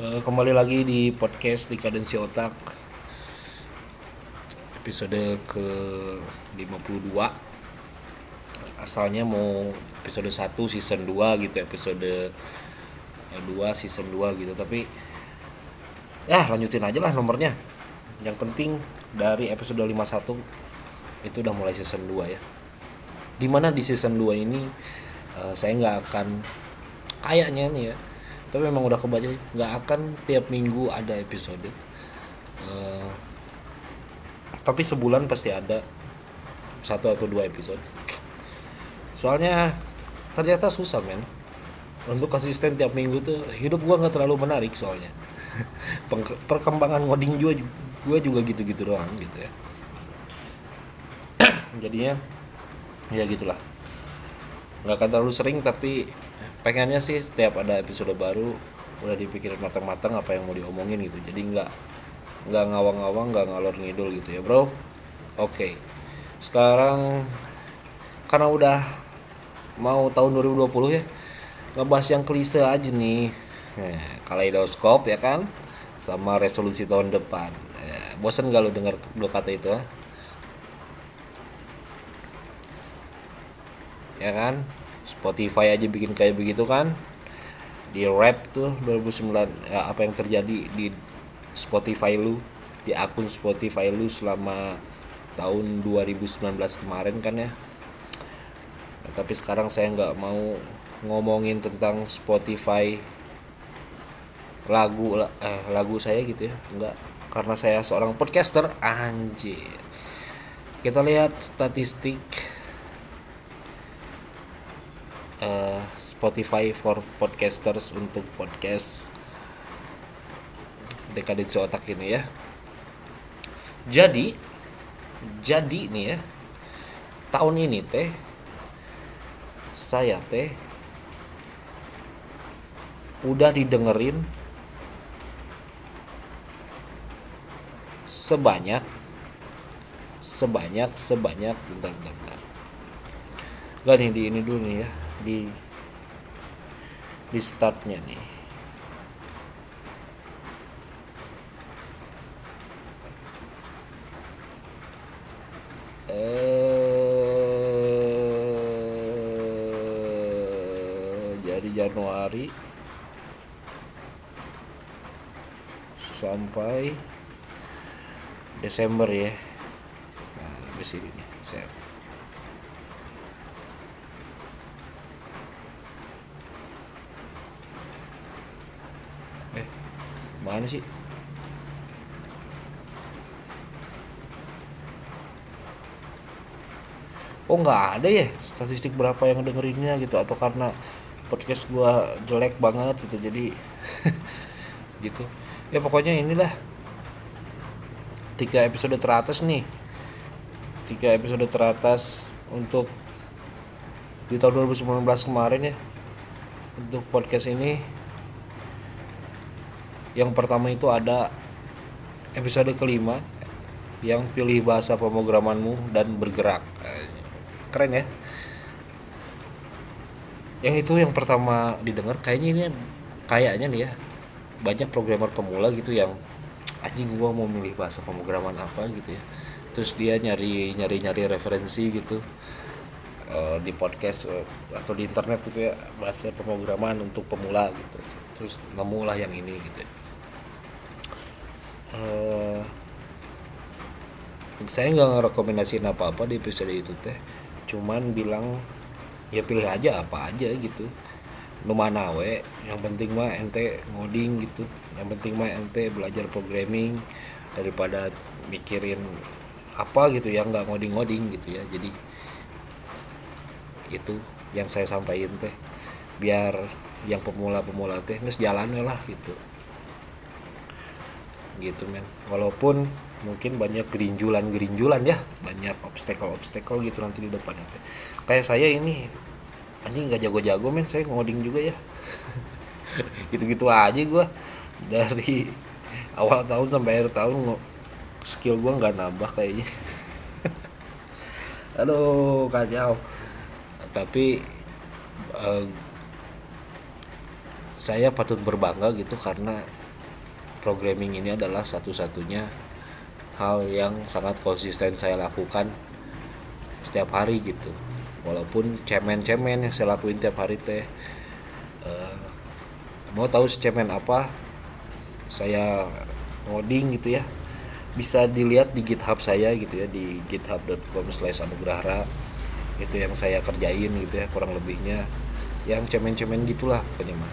Eh, kembali lagi di podcast di Kadensi Otak. Episode ke 52 asalnya mau episode 1 season 2 gitu episode 2 season 2 gitu. Tapi ya lanjutin aja lah nomornya. Yang penting dari episode 51 itu udah mulai season 2 ya. Di mana di season 2 ini eh, saya nggak akan kayaknya nih ya tapi memang udah kebaca nggak akan tiap minggu ada episode. Eh, tapi sebulan pasti ada. Satu atau dua episode. Soalnya ternyata susah men. Untuk konsisten tiap minggu tuh hidup gua nggak terlalu menarik soalnya. Perkembangan ngoding juga gue juga gitu-gitu doang gitu ya. Jadinya ya gitulah. Nggak akan terlalu sering tapi pengennya sih setiap ada episode baru udah dipikirin matang-matang apa yang mau diomongin gitu. Jadi nggak nggak ngawang-ngawang nggak ngalor ngidul gitu ya bro. Oke. Sekarang karena udah mau tahun 2020 ya ngebahas yang klise aja nih. Eh, kaleidoskop ya kan sama resolusi tahun depan. Eh, bosen gak lu dengar dua kata itu ah? ya kan Spotify aja bikin kayak begitu kan. Di rap tuh 2009 ya, apa yang terjadi di Spotify lu di akun Spotify lu selama tahun 2019 kemarin kan ya. Nah, tapi sekarang saya nggak mau ngomongin tentang Spotify lagu la- eh, lagu saya gitu ya nggak. Karena saya seorang podcaster anjir. Kita lihat statistik eh, Spotify for podcasters untuk podcast dekadensi otak ini ya. Jadi, jadi nih ya, tahun ini teh saya teh udah didengerin sebanyak sebanyak sebanyak bentar bentar, bentar. Gak nih di ini dulu nih ya di di startnya nih. Eh jadi Januari sampai Desember ya. Nah habis ini nih save eh mana sih? Oh nggak ada ya statistik berapa yang dengerinnya gitu atau karena podcast gua jelek banget gitu jadi gitu. Ya pokoknya inilah. Tiga episode teratas nih. Tiga episode teratas untuk di tahun 2019 kemarin ya. Untuk podcast ini yang pertama itu ada episode kelima yang pilih bahasa pemrogramanmu dan bergerak. Keren ya. Yang itu yang pertama didengar kayaknya ini kayaknya nih ya banyak programmer pemula gitu yang anjing gua mau milih bahasa pemrograman apa? gitu ya. Terus dia nyari nyari nyari referensi gitu eh, di podcast eh, atau di internet gitu ya bahasa pemrograman untuk pemula gitu. Terus nemu lah yang ini gitu. Ya. Eh, saya nggak ngerekomendasiin apa-apa di episode itu teh. Cuman bilang ya pilih aja apa aja gitu. Mana we yang penting mah ente ngoding gitu. Yang penting mah ente belajar programming daripada mikirin apa gitu yang nggak ngoding ngoding gitu ya. Jadi itu yang saya sampaikan teh biar yang pemula-pemula teh nges jalan lah gitu. Gitu men. Walaupun mungkin banyak gerinjulan-gerinjulan ya banyak obstacle-obstacle gitu nanti di depannya teh. Kayak saya ini anjing nggak jago-jago men. Saya ngoding juga ya. Gitu-gitu aja gua. Dari awal tahun sampai akhir tahun skill gua nggak nambah kayaknya. Aduh kacau tapi eh, saya patut berbangga gitu karena programming ini adalah satu-satunya hal yang sangat konsisten saya lakukan setiap hari gitu. Walaupun cemen-cemen yang saya lakuin tiap hari teh uh, mau tahu cemen apa saya ngoding gitu ya. Bisa dilihat di GitHub saya gitu ya di github.com/anugrahara itu yang saya kerjain gitu ya kurang lebihnya. Yang cemen-cemen gitulah pokoknya mah.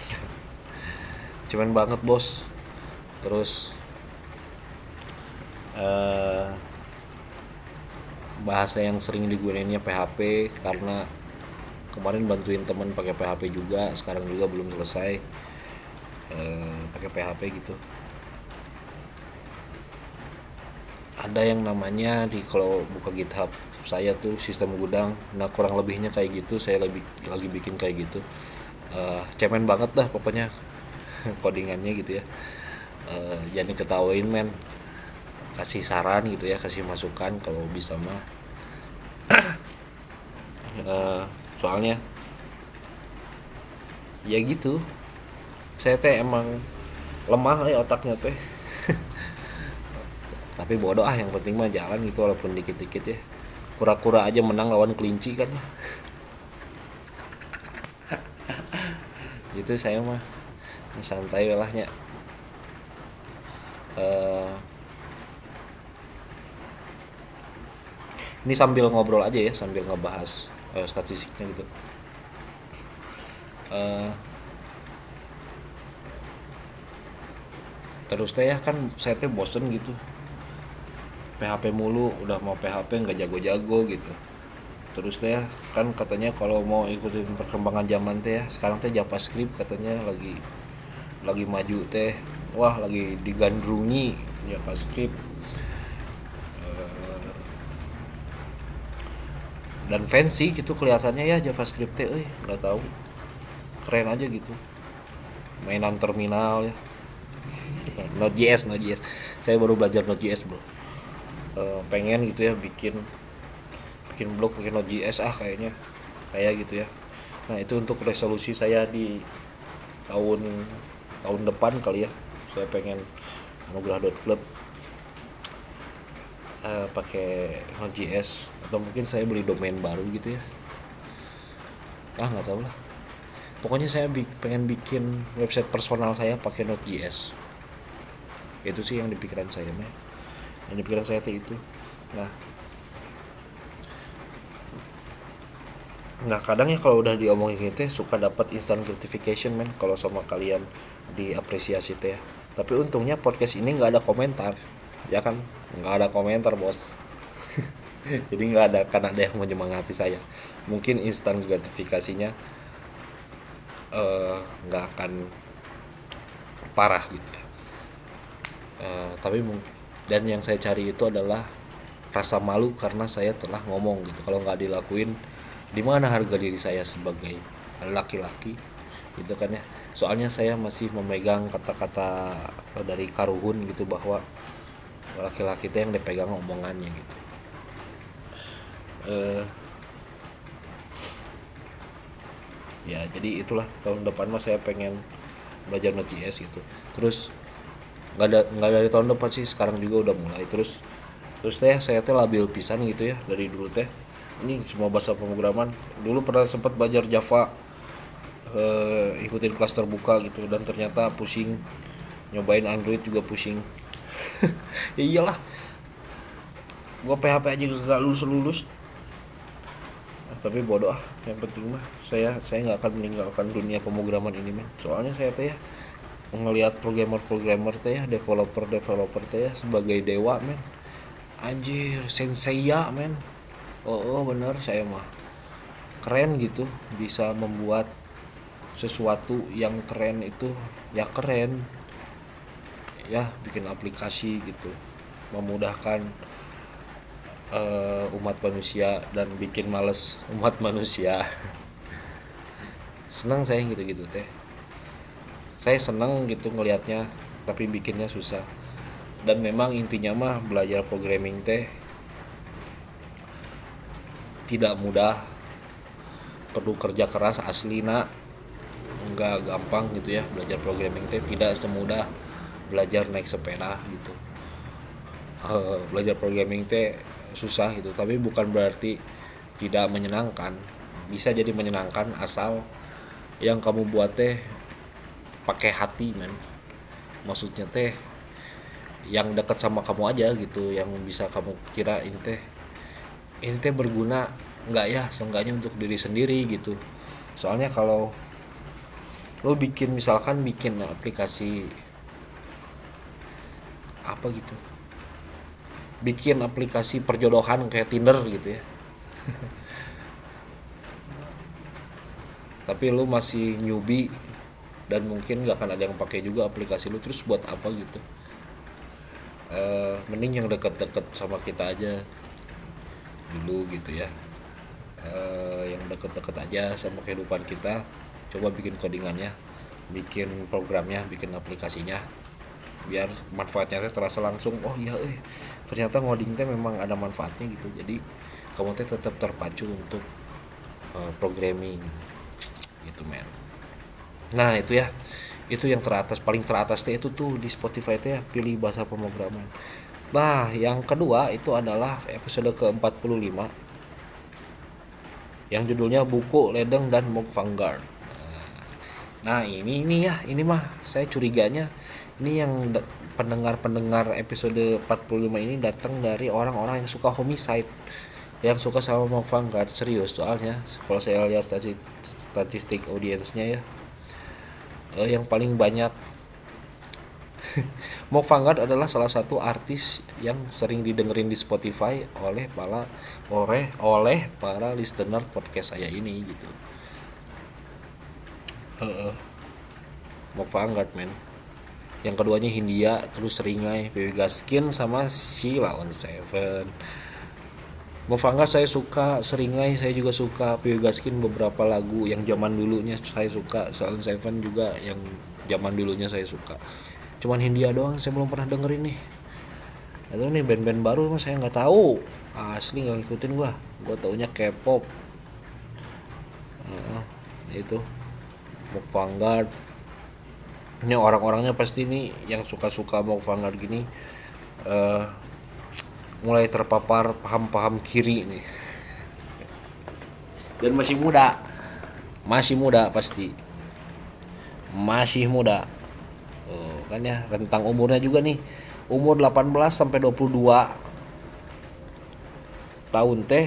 Cemen banget bos. Terus uh, bahasa yang sering digunainnya PHP karena kemarin bantuin temen pakai PHP juga sekarang juga belum selesai. Uh, pakai PHP gitu. Ada yang namanya di kalau buka GitHub saya tuh sistem gudang. Nah kurang lebihnya kayak gitu saya lagi lagi bikin kayak gitu. Uh, cemen banget dah pokoknya codingannya gitu ya. Uh, jangan ketawain men. Kasih saran gitu ya kasih masukan kalau bisa mah. Uh, soalnya ya gitu. Saya teh emang lemah ya otaknya teh. Tapi bodoh ah yang penting mah jalan gitu walaupun dikit-dikit ya kura-kura aja menang lawan kelinci kan gitu saya mah. Santai lahnya uh, ini sambil ngobrol aja ya sambil ngebahas uh, statistiknya gitu. Uh, terus teh ya kan saya teh bosen gitu PHP mulu udah mau PHP nggak jago-jago gitu. Terus teh kan katanya kalau mau ikutin perkembangan zaman teh ya sekarang teh JavaScript katanya lagi lagi maju teh. Wah lagi digandrungi JavaScript uh, dan fancy gitu kelihatannya ya JavaScript teh eh nggak tahu. Keren aja gitu. Mainan terminal ya. Node.js Node.js saya baru belajar Node.js bro uh, pengen gitu ya bikin bikin blog bikin Node.js ah kayaknya. Kayak gitu ya. Nah itu untuk resolusi saya di tahun tahun depan kali ya. Saya pengen anugerah.club uh, pakai Node.js atau mungkin saya beli domain baru gitu ya. Ah nggak tahu lah. Pokoknya saya bi pengen bikin website personal saya pakai Node.js itu sih yang di pikiran saya mah yang pikiran saya itu. Nah. Nah kadang ya kalau udah diomongin gitu ya suka dapat instant gratification men kalau sama kalian diapresiasi teh ya. tapi untungnya podcast ini nggak ada komentar ya kan? Nggak ada komentar bos. Jadi nggak ada kan ada yang menyemangati saya. Mungkin instant gratifikasinya eh, nggak uh, akan parah gitu ya. Uh, tapi dan yang saya cari itu adalah rasa malu karena saya telah ngomong gitu. Kalau nggak dilakuin di mana harga diri saya sebagai laki-laki? Gitu kan ya. Soalnya saya masih memegang kata-kata dari Karuhun gitu bahwa laki-laki itu yang dipegang omongannya gitu. Uh, ya jadi itulah tahun depan mah saya pengen belajar Node.js gitu. Terus nggak ada nggak dari tahun depan sih sekarang juga udah mulai. Terus terus teh saya teh labil pisan gitu ya dari dulu teh. Ini semua bahasa pemrograman. Dulu pernah sempat belajar Java uh, ikutin kelas terbuka gitu dan ternyata pusing. Nyobain Android juga pusing. Ya iyalah. Gua PHP aja gak lulus lulus. Nah, tapi bodoh ah yang penting mah saya saya nggak akan meninggalkan dunia pemrograman ini men. Soalnya saya teh ya ngelihat programmer-programmer teh ya developer-developer teh ya sebagai dewa men. Anjir sensei ya men. Oh, oh bener saya mah. Keren gitu bisa membuat sesuatu yang keren itu ya keren. Ya bikin aplikasi gitu. Memudahkan uh, umat manusia dan bikin males umat manusia. Senang saya gitu-gitu teh saya seneng gitu ngelihatnya tapi bikinnya susah. Dan memang intinya mah belajar programming teh tidak mudah. Perlu kerja keras asli nak. Nggak gampang gitu ya belajar programming teh tidak semudah belajar naik sepeda gitu. Uh, belajar programming teh susah gitu tapi bukan berarti tidak menyenangkan. Bisa jadi menyenangkan asal yang kamu buat teh pakai hati men. Maksudnya teh yang dekat sama kamu aja gitu yang bisa kamu kira ini teh ini teh berguna nggak ya seenggaknya untuk diri sendiri gitu. Soalnya kalau lo bikin misalkan bikin aplikasi apa gitu bikin aplikasi perjodohan kayak Tinder gitu ya. Tapi lo masih newbie dan mungkin gak akan ada yang pakai juga aplikasi lo terus buat apa gitu? Uh, mending yang deket-deket sama kita aja dulu gitu ya. Uh, yang deket-deket aja sama kehidupan kita. Coba bikin codingannya bikin programnya bikin aplikasinya. Biar manfaatnya terasa langsung. Oh iya eh ternyata ngoding teh memang ada manfaatnya gitu. Jadi kamu teh tetap terpacu untuk uh, programming. Gitu men nah itu ya. Itu yang teratas paling teratas teh itu tuh di Spotify teh ya, pilih bahasa pemrograman. Nah yang kedua itu adalah episode ke-45 yang judulnya buku ledeng dan Mog Vanguard nah ini ini ya ini mah saya curiganya. Ini yang pendengar-pendengar episode 45 ini datang dari orang-orang yang suka homicide yang suka sama Mog Vanguard serius soalnya kalau saya lihat statistik audiensnya ya eh, yang paling banyak Mok Vanguard adalah salah satu artis yang sering didengerin di Spotify oleh para oleh oleh para listener podcast saya ini gitu. Uh, Mok Vanguard men. Yang keduanya Hindia, terus Seringai, PW Gaskin sama Sheila on Seven. Mok Vanguard saya suka, Seringai saya juga suka, PW Gaskin beberapa lagu yang zaman dulunya saya suka, on Seven juga yang zaman dulunya saya suka. Cuman Hindia doang saya belum pernah dengerin nih. Itu nih band-band baru saya nggak tahu. Asli nggak ngikutin gua. Gua taunya K-pop. Uh, itu. Mok Vanguard ini orang-orangnya pasti nih yang suka-suka Mok Vanguard gini. Uh, mulai terpapar paham-paham kiri nih. Dan masih muda. Masih muda pasti. Masih muda. Oh, kan ya rentang umurnya juga nih. Umur 18 sampai 22 tahun teh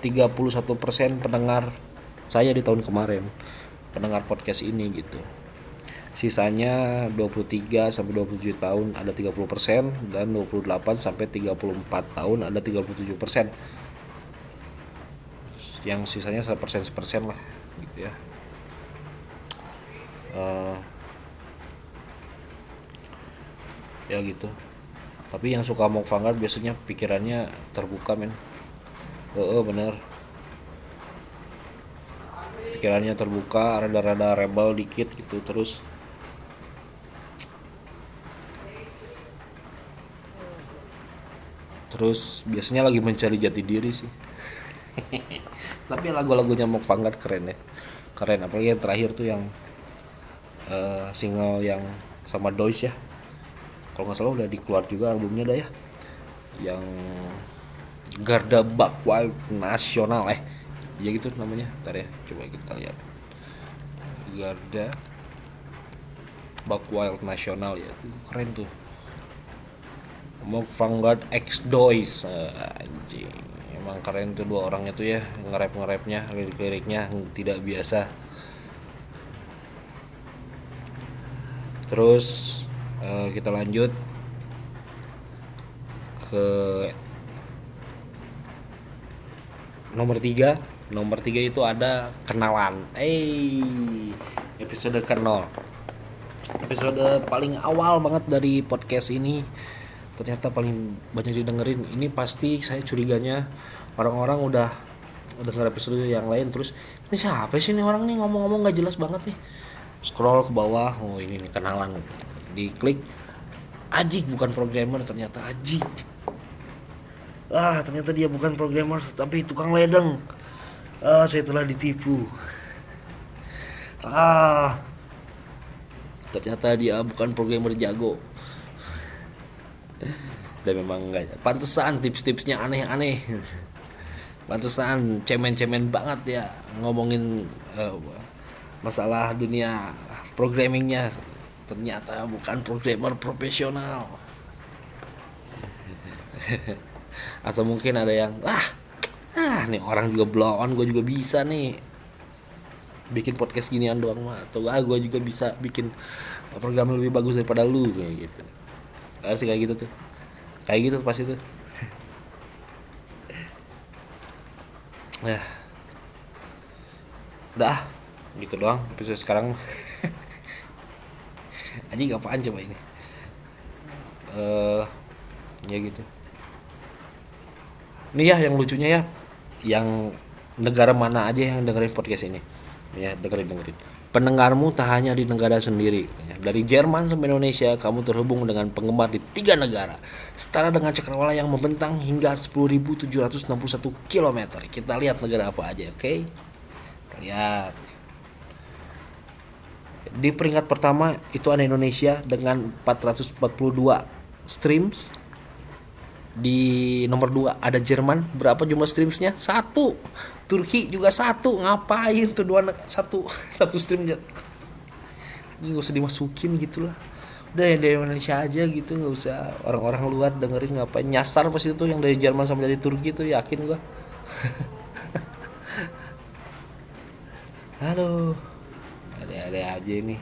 31% pendengar saya di tahun kemarin. Pendengar podcast ini gitu. Sisanya 23 sampai 27 tahun ada 30% dan 28 sampai 34 tahun ada 37%. Yang sisanya 1% persen lah gitu ya. Uh, ya gitu tapi yang suka mau Vanguard biasanya pikirannya terbuka men oh, oh bener pikirannya terbuka rada-rada rebel dikit gitu terus terus biasanya lagi mencari jati diri sih. Tapi lagu-lagunya mau Vanguard keren ya. Keren apalagi yang terakhir tuh yang uh, single yang sama Dois ya. Kalau nggak salah udah dikeluar juga albumnya dah ya. Yang Garda Buck Wild Nasional eh ya gitu namanya. Ntar ya coba kita lihat. Garda Wild Nasional ya. Keren tuh mau Vanguard X Dois anjing. Emang keren tuh dua orangnya tuh ya nge-rap nge-rapnya lirik-liriknya tidak biasa. Terus uh, kita lanjut ke nomor tiga. Nomor tiga itu ada kenalan. Eh episode ke nol episode paling awal banget dari podcast ini ternyata paling banyak didengerin. Ini pasti saya curiganya orang-orang udah dengar episode yang lain terus ini siapa sih ini orang nih? Ngomong-ngomong gak jelas banget nih. Scroll ke bawah oh ini nih kenalan. Diklik Aji bukan programmer. Ternyata Aji. Ah ternyata dia bukan programmer tapi tukang ledeng. Ah saya telah ditipu. Ah. Ternyata dia bukan programmer jago dan memang enggak pantesan tips-tipsnya aneh-aneh. Pantesan cemen-cemen banget ya ngomongin uh, masalah dunia programmingnya. Ternyata bukan programmer profesional. Atau mungkin ada yang ah ah nih orang juga blow on gue juga bisa nih bikin podcast ginian doang mah atau ah gue juga bisa bikin program lebih bagus daripada lu kayak gitu pasti kayak gitu tuh. Kayak gitu pasti tuh ya udah gitu doang episode sekarang. Anjing apaan coba ini? Eh uh, ya gitu. Ini ya yang lucunya ya. Yang negara mana aja yang dengerin podcast ini? Ya dengerin dengerin pendengarmu tak hanya di negara sendiri. Dari Jerman sampai Indonesia kamu terhubung dengan penggemar di tiga negara. Setara dengan cakrawala yang membentang hingga 10.761 km kita lihat negara apa aja oke? Okay? kita lihat. Di peringkat pertama itu ada Indonesia dengan 442 streams di nomor 2 ada Jerman berapa jumlah streamsnya? Satu. Turki juga satu. Ngapain tuh dua satu. Satu stream ini nggak usah dimasukin gitulah. Udah yang dari Indonesia aja gitu nggak usah. Orang-orang luar dengerin ngapain. Nyasar pas itu yang dari Jerman sampai dari Turki tuh yakin gua. Halo. Ada-ada aja nih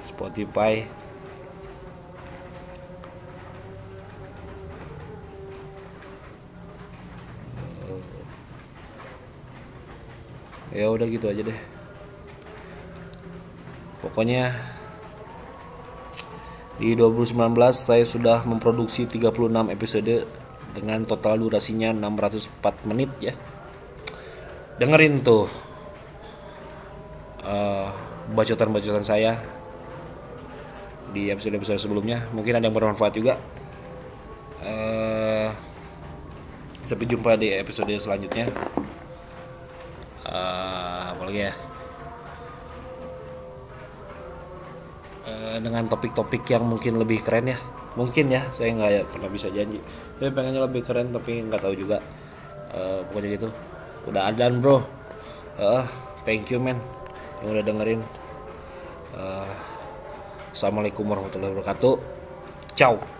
Spotify ya udah gitu aja deh. Pokoknya di 2019 saya sudah memproduksi 36 episode dengan total durasinya 604 menit ya. Dengerin tuh uh, bacotan-bacotan saya di episode-episode sebelumnya. Mungkin ada yang bermanfaat juga. Uh, sampai jumpa di episode selanjutnya apalagi ya? E, dengan topik-topik yang mungkin lebih keren ya. Mungkin ya saya nggak ya pernah bisa janji. Saya pengennya lebih keren tapi nggak tahu juga. E, pokoknya gitu. Udah adan bro. Uh, thank you man yang udah dengerin. Uh, assalamualaikum warahmatullahi wabarakatuh. Ciao